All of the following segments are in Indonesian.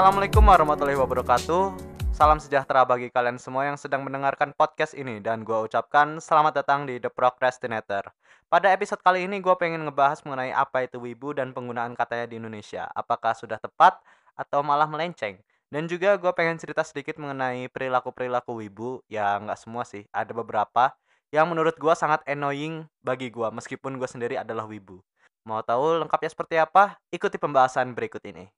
Assalamualaikum warahmatullahi wabarakatuh. Salam sejahtera bagi kalian semua yang sedang mendengarkan podcast ini dan gue ucapkan selamat datang di The Procrastinator. Pada episode kali ini gue pengen ngebahas mengenai apa itu wibu dan penggunaan katanya di Indonesia. Apakah sudah tepat atau malah melenceng? Dan juga gue pengen cerita sedikit mengenai perilaku-perilaku wibu ya nggak semua sih, ada beberapa yang menurut gue sangat annoying bagi gue meskipun gue sendiri adalah wibu. Mau tahu lengkapnya seperti apa? Ikuti pembahasan berikut ini.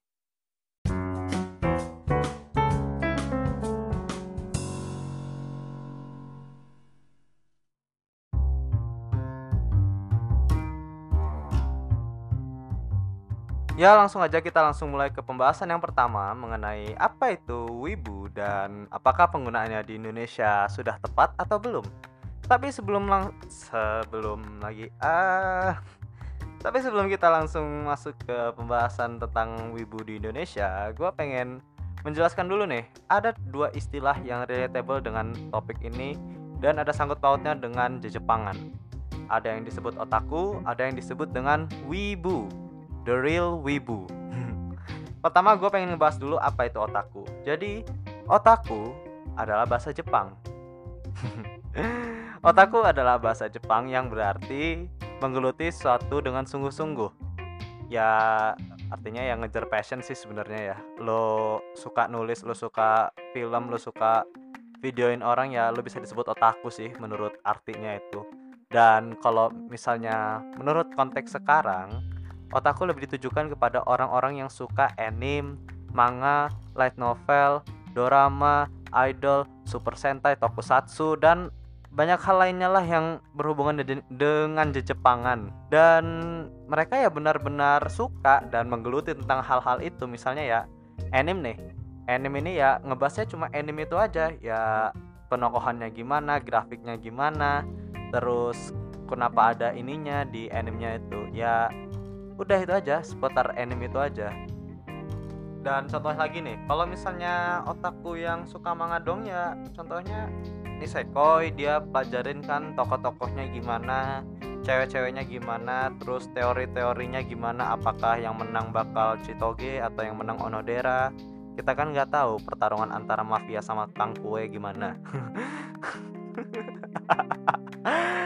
Ya langsung aja kita langsung mulai ke pembahasan yang pertama mengenai apa itu wibu dan apakah penggunaannya di Indonesia sudah tepat atau belum. Tapi sebelum lang sebelum lagi ah tapi sebelum kita langsung masuk ke pembahasan tentang wibu di Indonesia, gue pengen menjelaskan dulu nih, ada dua istilah yang relatable dengan topik ini dan ada sangkut pautnya dengan Jejepangan. Ada yang disebut otaku, ada yang disebut dengan wibu, the real wibu. Pertama gue pengen ngebahas dulu apa itu otaku. Jadi otaku adalah bahasa Jepang. otaku adalah bahasa Jepang yang berarti menggeluti sesuatu dengan sungguh-sungguh ya artinya yang ngejar passion sih sebenarnya ya lo suka nulis lo suka film lo suka videoin orang ya lo bisa disebut otaku sih menurut artinya itu dan kalau misalnya menurut konteks sekarang otaku lebih ditujukan kepada orang-orang yang suka anime manga light novel dorama idol super sentai tokusatsu dan banyak hal lainnya lah yang berhubungan de dengan Jepangan dan mereka ya benar-benar suka dan menggeluti tentang hal-hal itu. Misalnya ya anime nih. Anime ini ya ngebahasnya cuma anime itu aja. Ya penokohannya gimana grafiknya gimana terus kenapa ada ininya di animenya itu. Ya udah itu aja seputar anime itu aja. Dan contoh lagi nih kalau misalnya otakku yang suka manga dong ya contohnya Nisekoi dia pelajarin kan tokoh-tokohnya gimana cewek-ceweknya gimana terus teori-teorinya gimana apakah yang menang bakal Chitoge atau yang menang Onodera. Kita kan nggak tahu pertarungan antara mafia sama kang kue gimana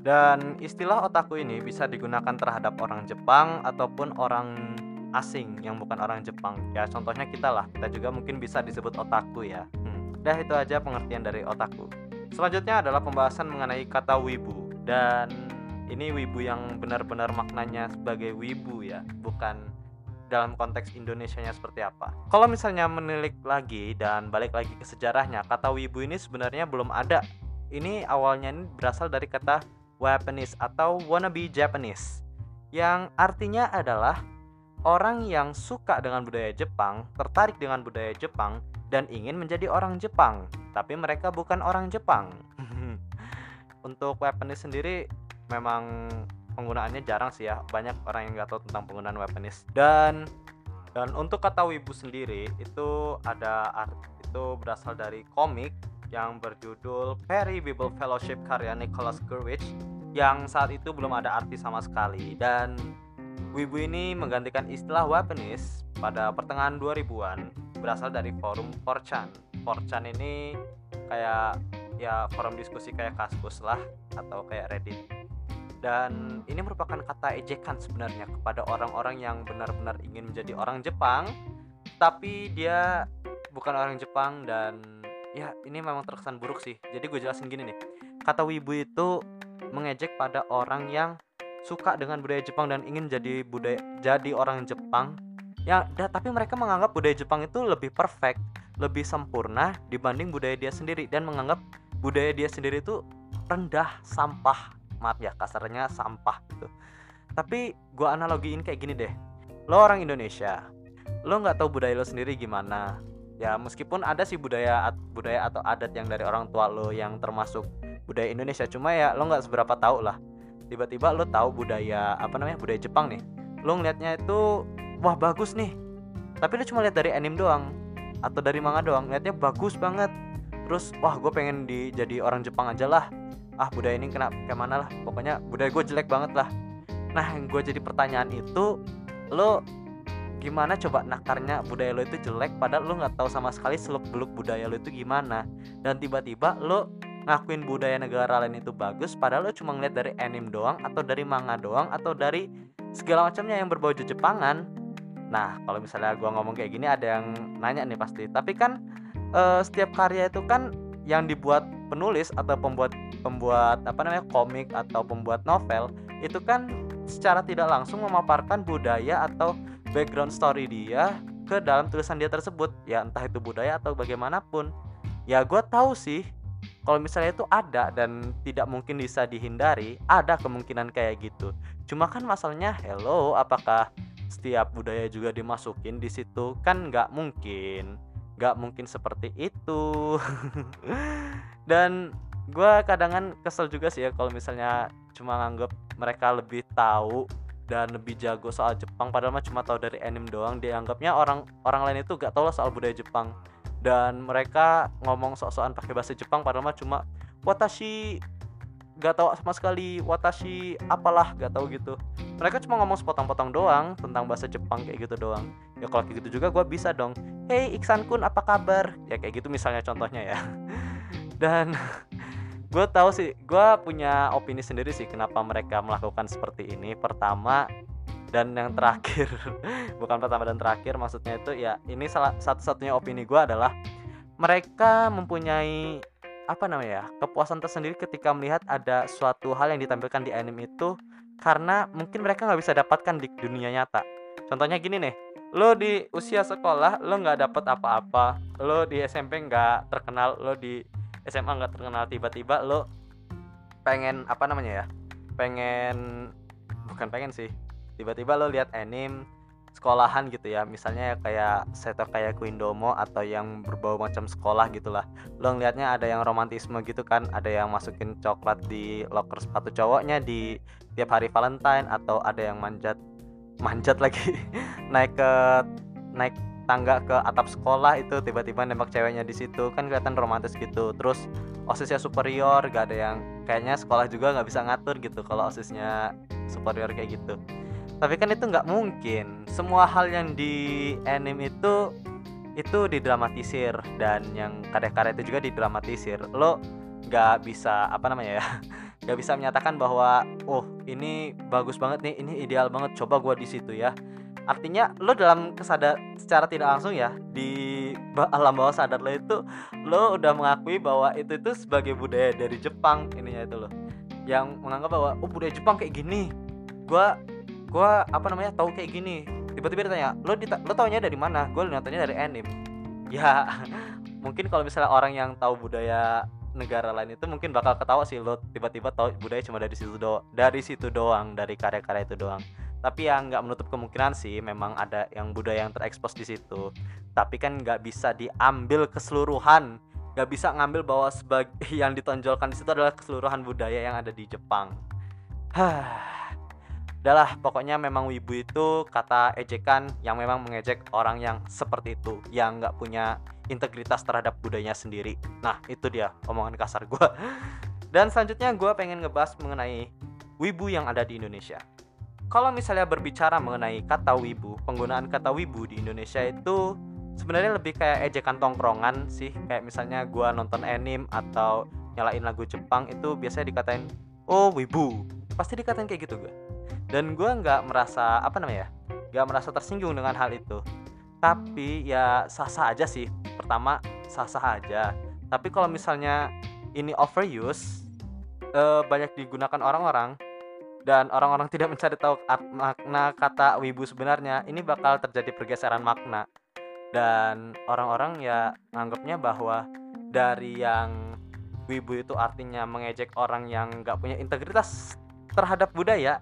dan istilah otaku ini bisa digunakan terhadap orang Jepang ataupun orang asing yang bukan orang Jepang ya contohnya kita lah kita juga mungkin bisa disebut otaku ya Dah itu aja pengertian dari otakku. Selanjutnya adalah pembahasan mengenai kata wibu dan ini wibu yang benar-benar maknanya sebagai wibu ya, bukan dalam konteks Indonesia-nya seperti apa. Kalau misalnya menilik lagi dan balik lagi ke sejarahnya, kata wibu ini sebenarnya belum ada. Ini awalnya ini berasal dari kata Japanese atau wannabe Japanese yang artinya adalah orang yang suka dengan budaya Jepang, tertarik dengan budaya Jepang dan ingin menjadi orang Jepang, tapi mereka bukan orang Jepang. Untuk weaponist sendiri memang penggunaannya jarang sih ya, banyak orang yang nggak tahu tentang penggunaan weaponist. Dan dan untuk kata wibu sendiri itu ada art itu berasal dari komik yang berjudul Perry Bible Fellowship karya Nicholas Gurwitch yang saat itu belum ada arti sama sekali dan Wibu ini menggantikan istilah weaponist pada pertengahan 2000-an berasal dari forum 4chan. 4chan ini kayak ya forum diskusi kayak Kaskus lah atau kayak Reddit. Dan ini merupakan kata ejekan sebenarnya kepada orang-orang yang benar-benar ingin menjadi orang Jepang, tapi dia bukan orang Jepang dan ya ini memang terkesan buruk sih. Jadi gue jelasin gini nih. Kata wibu itu mengejek pada orang yang suka dengan budaya Jepang dan ingin jadi budaya jadi orang Jepang. Ya da, tapi mereka menganggap budaya Jepang itu lebih perfect lebih sempurna dibanding budaya dia sendiri dan menganggap budaya dia sendiri itu rendah sampah. Maaf ya kasarnya sampah gitu. Tapi gue analogiin kayak gini deh. Lo orang Indonesia lo nggak tahu budaya lo sendiri gimana ya meskipun ada sih budaya budaya atau adat yang dari orang tua lo yang termasuk budaya Indonesia. Cuma ya lo nggak seberapa tahu lah. Tiba-tiba lo tahu budaya apa namanya budaya Jepang nih. Lo ngeliatnya itu wah bagus nih. Tapi lu cuma lihat dari anime doang atau dari manga doang lihatnya bagus banget. Terus wah gue pengen di jadi orang Jepang aja lah. Ah budaya ini kena kayak mana lah. Pokoknya budaya gue jelek banget lah. Nah yang gue jadi pertanyaan itu lo gimana coba nakarnya budaya lo itu jelek padahal lo nggak tahu sama sekali seluk beluk budaya lo itu gimana? Dan tiba-tiba lo ngakuin budaya negara lain itu bagus padahal lo cuma ngeliat dari anime doang atau dari manga doang atau dari segala macamnya yang berbau Jepangan nah kalau misalnya gua ngomong kayak gini ada yang nanya nih pasti. Tapi kan uh, setiap karya itu kan yang dibuat penulis atau pembuat pembuat apa namanya komik atau pembuat novel itu kan secara tidak langsung memaparkan budaya atau background story dia ke dalam tulisan dia tersebut. Ya entah itu budaya atau bagaimanapun. Ya gue tahu sih kalau misalnya itu ada dan tidak mungkin bisa dihindari ada kemungkinan kayak gitu. Cuma kan masalahnya hello apakah setiap budaya juga dimasukin di situ? Kan nggak mungkin. Nggak mungkin seperti itu. Dan gue kadang kesel juga sih ya kalau misalnya cuma nganggap mereka lebih tahu dan lebih jago soal Jepang padahal mah cuma tahu dari anime doang. Dianggapnya orang orang lain itu gak tahu lah soal budaya Jepang. Dan mereka ngomong sok-sokan pakai bahasa Jepang padahal mah cuma watashi gak tahu sama sekali watashi apalah gak tahu gitu. Mereka cuma ngomong sepotong-potong doang tentang bahasa Jepang kayak gitu doang. Ya kalau kayak gitu juga gue bisa dong. Hey Iksan kun apa kabar? Ya kayak gitu misalnya contohnya ya. Dan gue tahu sih gue punya opini sendiri sih kenapa mereka melakukan seperti ini. Pertama dan yang terakhir bukan pertama dan terakhir maksudnya itu ya ini salah satu-satunya opini gue adalah mereka mempunyai apa namanya ya kepuasan tersendiri ketika melihat ada suatu hal yang ditampilkan di anime itu karena mungkin mereka nggak bisa dapatkan di dunia nyata. Contohnya gini nih lo di usia sekolah lo nggak dapet apa-apa lo di SMP nggak terkenal lo di SMA nggak terkenal tiba-tiba lo pengen apa namanya ya pengen bukan pengen sih tiba-tiba lo lihat anime sekolahan gitu ya misalnya ya kayak setor kayak Quindomo atau yang berbau macam sekolah gitulah. Lo ngelihatnya ada yang romantisme gitu kan ada yang masukin coklat di locker sepatu cowoknya di tiap hari Valentine atau ada yang manjat manjat lagi naik ke naik tangga ke atap sekolah itu tiba-tiba nembak ceweknya di situ kan kelihatan romantis gitu. Terus osisnya superior gak ada yang kayaknya sekolah juga nggak bisa ngatur gitu kalau osisnya superior kayak gitu. Tapi kan itu nggak mungkin. Semua hal yang di anime itu itu didramatisir. Dan yang karya-karya itu juga didramatisir. Lo nggak bisa apa namanya ya nggak bisa menyatakan bahwa oh ini bagus banget nih ini ideal banget coba gua di situ ya artinya lo dalam kesadar secara tidak langsung ya di alam bawah sadar lo itu lo udah mengakui bahwa itu itu sebagai budaya dari Jepang ininya itu lo. Yang menganggap bahwa oh budaya Jepang kayak gini. Gua gua apa namanya tahu kayak gini. Tiba-tiba ditanya lo dita lo taunya dari mana? Gue nontonnya dari anime. Ya mungkin kalau misalnya orang yang tahu budaya negara lain itu mungkin bakal ketawa sih lo tiba-tiba tahu budaya cuma dari situ do dari situ doang dari karya-karya itu doang tapi yang nggak menutup kemungkinan sih memang ada yang budaya yang terekspos di situ tapi kan nggak bisa diambil keseluruhan nggak bisa ngambil bahwa sebagai yang ditonjolkan di situ adalah keseluruhan budaya yang ada di Jepang Hah. Udahlah, pokoknya memang wibu itu kata ejekan yang memang mengejek orang yang seperti itu, yang nggak punya integritas terhadap budayanya sendiri. Nah, itu dia omongan kasar gue. Dan selanjutnya gue pengen ngebahas mengenai wibu yang ada di Indonesia kalau misalnya berbicara mengenai kata wibu, penggunaan kata wibu di Indonesia itu sebenarnya lebih kayak ejekan tongkrongan sih. Kayak misalnya gua nonton anime atau nyalain lagu Jepang itu biasanya dikatain oh wibu. Pasti dikatain kayak gitu gue. Dan gua nggak merasa apa namanya ya, nggak merasa tersinggung dengan hal itu. Tapi ya sah-sah aja sih. Pertama sah-sah aja. Tapi kalau misalnya ini overuse, eh, banyak digunakan orang-orang dan orang-orang tidak mencari tahu makna kata wibu sebenarnya, ini bakal terjadi pergeseran makna. Dan orang-orang ya nganggapnya bahwa dari yang wibu itu artinya mengejek orang yang nggak punya integritas terhadap budaya,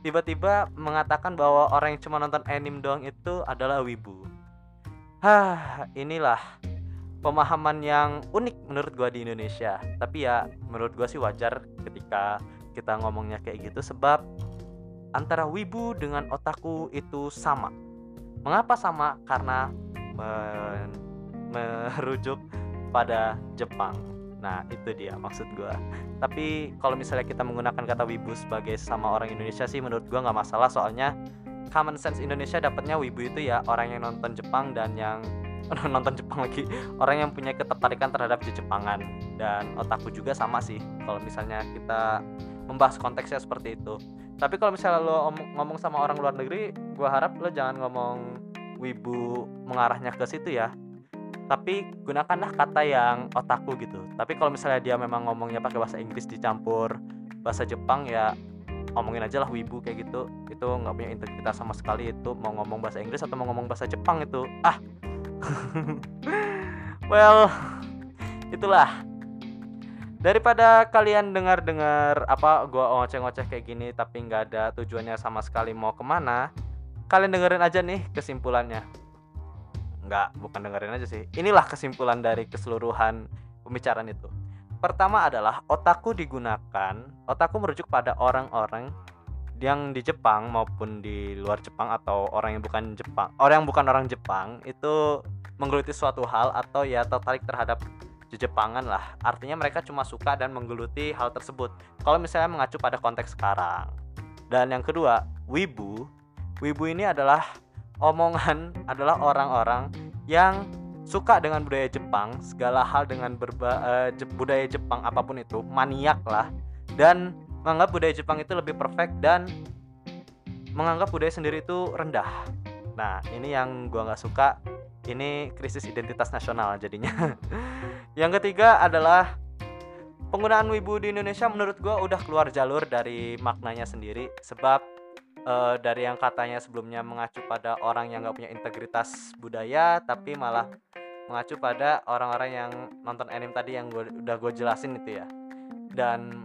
tiba-tiba mengatakan bahwa orang yang cuma nonton anime doang itu adalah wibu. Hah, inilah pemahaman yang unik menurut gua di Indonesia. Tapi ya menurut gua sih wajar ketika kita ngomongnya kayak gitu sebab antara wibu dengan otaku itu sama. Mengapa sama? Karena men merujuk pada Jepang. Nah, itu dia maksud gue. Tapi kalau misalnya kita menggunakan kata wibu sebagai sama orang Indonesia sih menurut gue nggak masalah soalnya common sense Indonesia dapatnya wibu itu ya orang yang nonton Jepang dan yang nonton Jepang lagi orang yang punya ketertarikan terhadap Jepangan dan otakku juga sama sih kalau misalnya kita membahas konteksnya seperti itu. Tapi kalau misalnya lo ngomong sama orang luar negeri gua harap lo jangan ngomong wibu mengarahnya ke situ ya. Tapi gunakanlah kata yang otaku gitu. Tapi kalau misalnya dia memang ngomongnya pakai bahasa Inggris dicampur bahasa Jepang ya ngomongin aja lah wibu kayak gitu. Itu nggak punya integritas sama sekali itu mau ngomong bahasa Inggris atau mau ngomong bahasa Jepang itu. Ah. Well itulah daripada kalian dengar-dengar apa gua ngoceh-ngoceh kayak gini tapi nggak ada tujuannya sama sekali mau ke mana kalian dengerin aja nih kesimpulannya Enggak, bukan dengerin aja sih. Inilah kesimpulan dari keseluruhan pembicaraan itu. Pertama adalah otaku digunakan, otaku merujuk pada orang-orang yang di Jepang maupun di luar Jepang atau orang yang bukan Jepang, orang yang bukan orang Jepang itu menggeluti suatu hal atau ya tertarik terhadap Jepangan lah. Artinya mereka cuma suka dan menggeluti hal tersebut. Kalau misalnya mengacu pada konteks sekarang. Dan yang kedua, wibu. Wibu ini adalah omongan adalah orang-orang yang suka dengan budaya Jepang, segala hal dengan berba, uh, budaya Jepang apa pun itu, maniak lah dan menganggap budaya Jepang itu lebih perfect dan menganggap budaya sendiri itu rendah. Nah, ini yang gua nggak suka. Ini krisis identitas nasional jadinya. yang ketiga adalah penggunaan wibu di Indonesia menurut gua udah keluar jalur dari maknanya sendiri. Sebab uh, dari yang katanya sebelumnya mengacu pada orang yang nggak punya integritas budaya tapi malah mengacu pada orang-orang yang nonton anime tadi yang gua, udah gue jelasin itu ya. Dan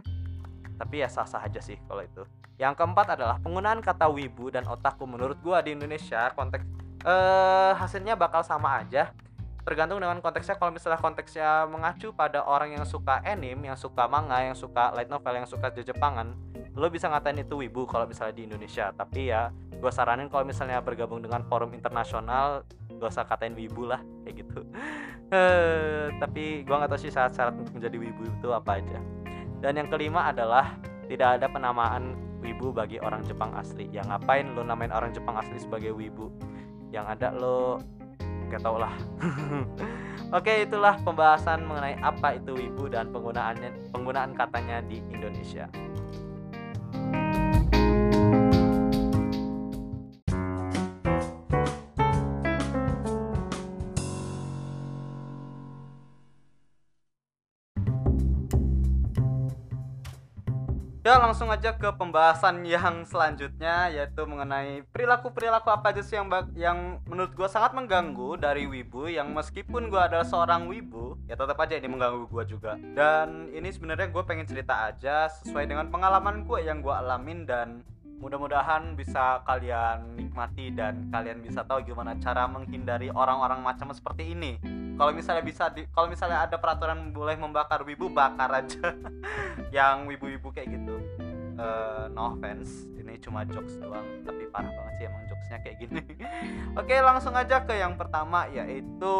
tapi ya sah-sah aja sih kalau itu. Yang keempat adalah penggunaan kata wibu dan otaku menurut gue di Indonesia konteks uh, hasilnya bakal sama aja. Tergantung dengan konteksnya. Kalau misalnya konteksnya mengacu pada orang yang suka anime yang suka manga yang suka light novel yang suka Jepangan lo bisa ngatain itu wibu kalau misalnya di Indonesia. Tapi ya gue saranin kalau misalnya bergabung dengan forum internasional gak usah katain wibu lah kayak gitu. Uh, tapi gue nggak tahu sih syarat-syarat untuk menjadi wibu itu apa aja. Dan yang kelima adalah tidak ada penamaan wibu bagi orang Jepang asli. Yang ngapain lo namain orang Jepang asli sebagai wibu yang ada lo gak tau lah Oke itulah pembahasan mengenai apa itu wibu dan penggunaannya penggunaan katanya di Indonesia. Ya langsung aja ke pembahasan yang selanjutnya yaitu mengenai perilaku-perilaku apa aja sih yang yang menurut gue sangat mengganggu dari wibu yang meskipun gue adalah seorang wibu ya tetap aja ini mengganggu gue juga. Dan ini sebenarnya gue pengen cerita aja sesuai dengan pengalaman gue yang gue alamin dan mudah-mudahan bisa kalian nikmati dan kalian bisa tahu gimana cara menghindari orang-orang macam seperti ini. Kalau misalnya bisa di kalau misalnya ada peraturan boleh membakar wibu bakar aja. Yang wibu-wibu kayak gitu. Uh, no offense ini cuma jokes doang tapi parah banget sih emang jokesnya kayak gini. Oke langsung aja ke yang pertama yaitu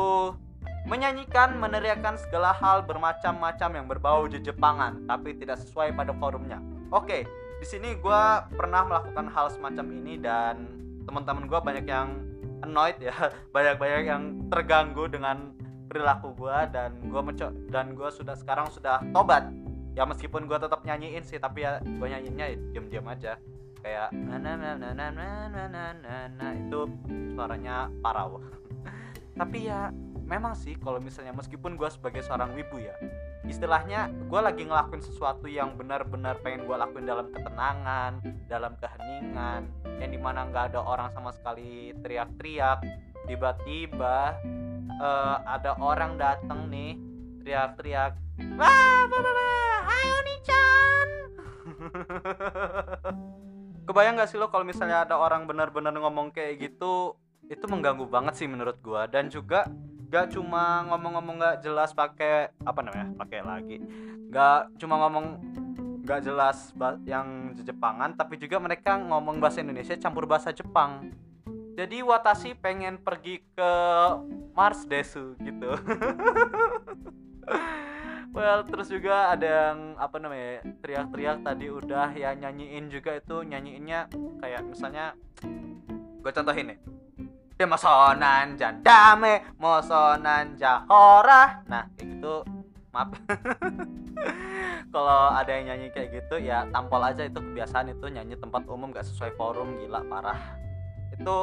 menyanyikan meneriakan segala hal bermacam-macam yang berbau jejepangan tapi tidak sesuai pada forumnya. Oke di sini gue pernah melakukan hal semacam ini dan teman-teman gue banyak yang annoyed ya. Banyak-banyak yang terganggu dengan perilaku gue dan gue menco dan gue sudah sekarang sudah tobat. Ya meskipun gue tetap nyanyiin sih tapi ya gue nyanyiinnya ya diam-diam aja. Kayak na na na na na na na na na na itu suaranya parau tapi ya memang sih kalau misalnya meskipun gue sebagai seorang wibu ya istilahnya gue lagi ngelakuin sesuatu yang benar-benar pengen gue lakuin dalam ketenangan dalam keheningan yang di mana nggak ada orang sama sekali teriak-teriak. Tiba-tiba uh, ada orang datang nih teriak-teriak wah hai Oni-chan kebayang gak sih lo kalau misalnya ada orang benar-benar ngomong kayak gitu itu mengganggu banget sih menurut gue dan juga gak cuma ngomong-ngomong gak jelas pakai apa namanya pakai lagi. Gak cuma ngomong gak jelas yang Jepangan tapi juga mereka ngomong bahasa Indonesia campur bahasa Jepang. Jadi Watashi pengen pergi ke Mars Desu gitu. Well terus juga ada yang apa namanya teriak-teriak tadi udah ya nyanyiin juga itu. Nyanyiinnya kayak misalnya gue contohin nih jandame mosonan jahora nah kayak gitu. Maaf. Kalau ada yang nyanyi kayak gitu ya tampol aja. Itu kebiasaan. Itu nyanyi tempat umum gak sesuai forum. Gila parah. Itu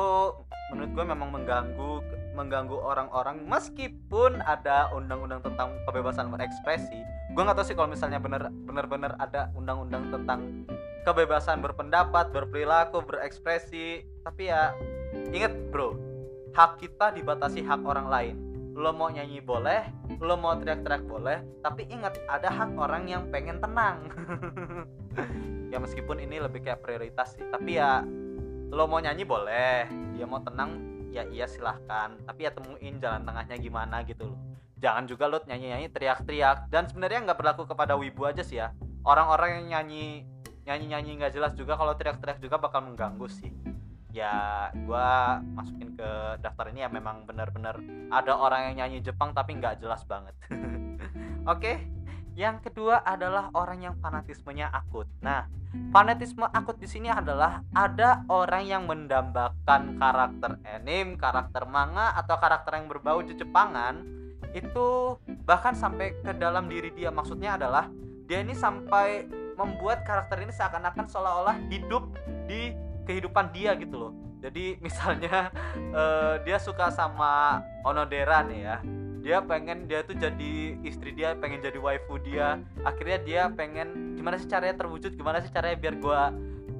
menurut gue memang mengganggu mengganggu orang-orang. Meskipun ada undang-undang tentang kebebasan berekspresi gue nggak tahu sih kalau misalnya bener bener-bener ada undang-undang tentang kebebasan berpendapat berperilaku berekspresi. Tapi ya inget bro hak kita dibatasi hak orang lain. Lo mau nyanyi boleh lo mau teriak-teriak boleh tapi ingat ada hak orang yang pengen tenang. Ya meskipun ini lebih kayak prioritas sih tapi ya lo mau nyanyi boleh dia mau tenang ya iya silahkan. Tapi ya temuin jalan tengahnya gimana gitu loh. Jangan juga lo nyanyi-nyanyi teriak-teriak. Dan sebenarnya nggak berlaku kepada wibu aja sih ya. Orang-orang yang nyanyi nyanyi-nyanyi nggak jelas juga kalau teriak-teriak juga bakal mengganggu sih ya gue masukin ke daftar ini ya memang benar-benar ada orang yang nyanyi Jepang tapi nggak jelas banget oke okay? yang kedua adalah orang yang fanatismenya akut nah fanatisme akut di sini adalah ada orang yang mendambakan karakter anime karakter manga atau karakter yang berbau Jepangan itu bahkan sampai ke dalam diri dia maksudnya adalah dia ini sampai membuat karakter ini seakan-akan seolah-olah hidup di kehidupan dia gitu loh. Jadi misalnya uh, dia suka sama Onodera nih ya. Dia pengen dia tuh jadi istri dia pengen jadi waifu dia. Akhirnya dia pengen gimana sih caranya terwujud? Gimana sih caranya biar gue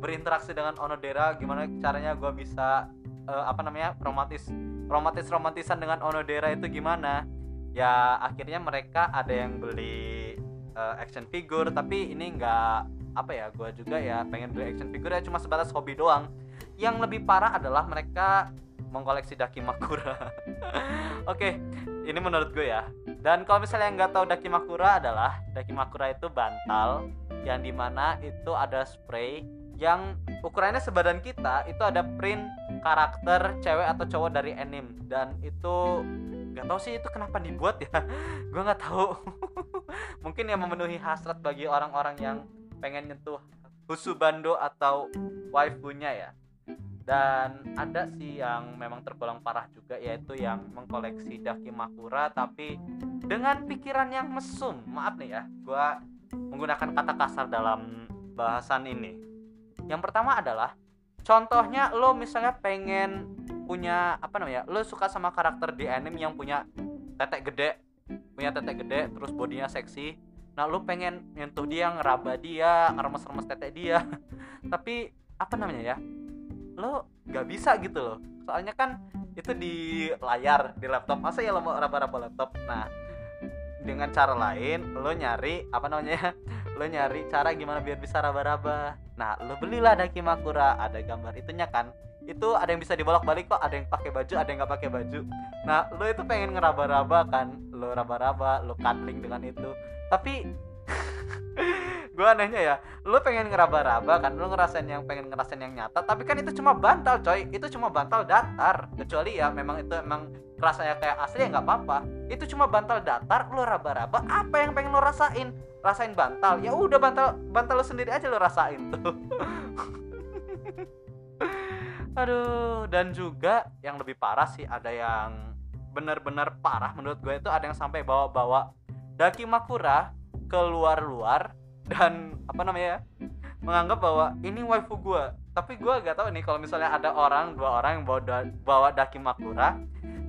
berinteraksi dengan Onodera? Gimana caranya gue bisa uh, apa namanya romantis romantis romantisan dengan Onodera itu gimana? Ya akhirnya mereka ada yang beli uh, action figure tapi ini enggak apa ya gue juga ya pengen beli action figure ya cuma sebatas hobi doang. Yang lebih parah adalah mereka mengkoleksi Dakimakura oke okay, ini menurut gue ya. Dan kalau misalnya nggak tahu Dakimakura adalah Dakimakura itu bantal yang di mana itu ada spray yang ukurannya sebadan kita itu ada print karakter cewek atau cowok dari anime. Dan itu nggak tahu sih itu kenapa dibuat ya. Gue nggak tahu. Mungkin yang memenuhi hasrat bagi orang-orang yang pengen nyentuh Husubando atau waifunya ya. Dan ada sih yang memang tergolong parah juga yaitu yang mengkoleksi Dakimakura tapi dengan pikiran yang mesum. Maaf nih ya gue menggunakan kata kasar dalam bahasan ini. Yang pertama adalah contohnya lo misalnya pengen punya apa namanya lo suka sama karakter di anime yang punya tetek gede punya tetek gede terus bodinya seksi nah lu pengen nyentuh dia ngeraba dia ngeremes-remes tete dia. Tapi apa namanya ya? Lo nggak bisa gitu loh. Soalnya kan itu di layar di laptop. Masa ya lo mau raba-raba laptop? Nah dengan cara lain lo nyari apa namanya lo nyari cara gimana biar bisa raba-raba. Nah lo belilah dakimakura ada gambar itunya kan. Itu ada yang bisa dibolak-balik kok. Ada yang pakai baju ada yang nggak pakai baju. Nah lo itu pengen ngeraba-raba kan lo raba-raba lo cuddling dengan itu. Tapi gue anehnya ya lo pengen ngeraba-raba kan lo ngerasain yang pengen ngerasain yang nyata tapi kan itu cuma bantal coy. Itu cuma bantal datar. Kecuali ya memang itu emang rasanya kayak asli ya nggak apa-apa. Itu cuma bantal datar lo raba-raba apa yang pengen lo rasain? Rasain bantal. Ya udah bantal bantal lo sendiri aja lo rasain tuh. Aduh dan juga yang lebih parah sih ada yang benar-benar parah menurut gue itu ada yang sampai bawa-bawa Daki Makura keluar-luar dan apa namanya ya menganggap bahwa ini waifu gue tapi gue gak tahu nih kalau misalnya ada orang dua orang yang bawa bawa Daki Makura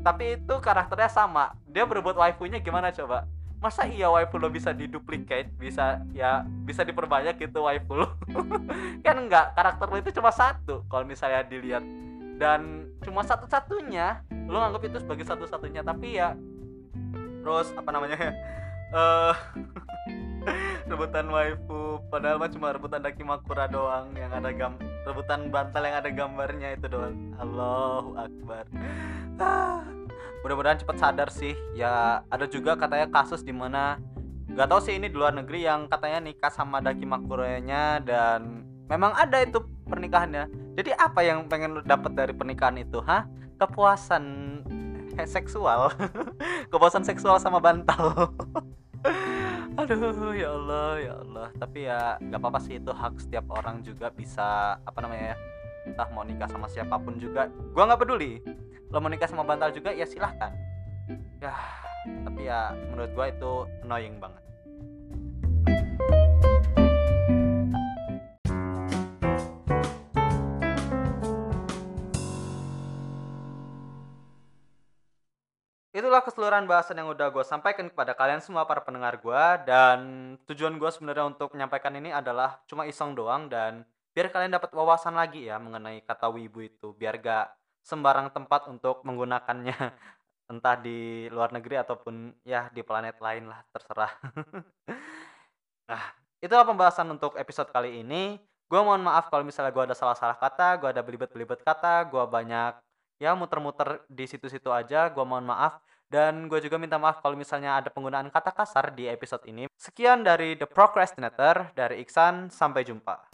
tapi itu karakternya sama. Dia berbuat waifunya gimana coba? Masa iya waifu lo bisa diduplicate bisa ya bisa diperbanyak gitu waifu lo? Kan enggak karakter lo itu cuma satu. Kalau misalnya dilihat dan cuma satu-satunya lo nganggap itu sebagai satu-satunya tapi ya terus apa namanya uh, rebutan waifu padahal mah cuma rebutan dakimakura doang yang ada gam rebutan bantal yang ada gambarnya itu doang. Allahu Akbar. Ah, mudah-mudahan cepat sadar sih. Ya ada juga katanya kasus di mana nggak tahu sih ini di luar negeri yang katanya nikah sama dakimakuranya dan memang ada itu pernikahannya. Jadi apa yang pengen lu dapat dari pernikahan itu ha kepuasan seksual. Kepuasan seksual sama bantal. Aduh ya Allah ya Allah. Tapi ya nggak apa-apa sih itu hak setiap orang juga bisa apa namanya ya entah mau nikah sama siapa pun juga. Gue nggak peduli. Lo mau nikah sama bantal juga ya silahkan. Ya tapi ya menurut gue itu annoying banget. Itulah keseluruhan bahasan yang udah gue sampaikan kepada kalian semua para pendengar gue dan tujuan gue sebenarnya untuk menyampaikan ini adalah cuma iseng doang dan biar kalian dapat wawasan lagi ya mengenai kata wibu itu. Biar gak sembarang tempat untuk menggunakannya entah di luar negeri ataupun ya di planet lain lah terserah nah itulah pembahasan untuk episode kali ini gue mohon maaf kalau misalnya gue ada salah-salah kata gue ada belibet-belibet kata gue banyak ya muter-muter di situ-situ aja gue mohon maaf dan gue juga minta maaf kalau misalnya ada penggunaan kata kasar di episode ini. Sekian dari The Procrastinator, dari Iksan, sampai jumpa.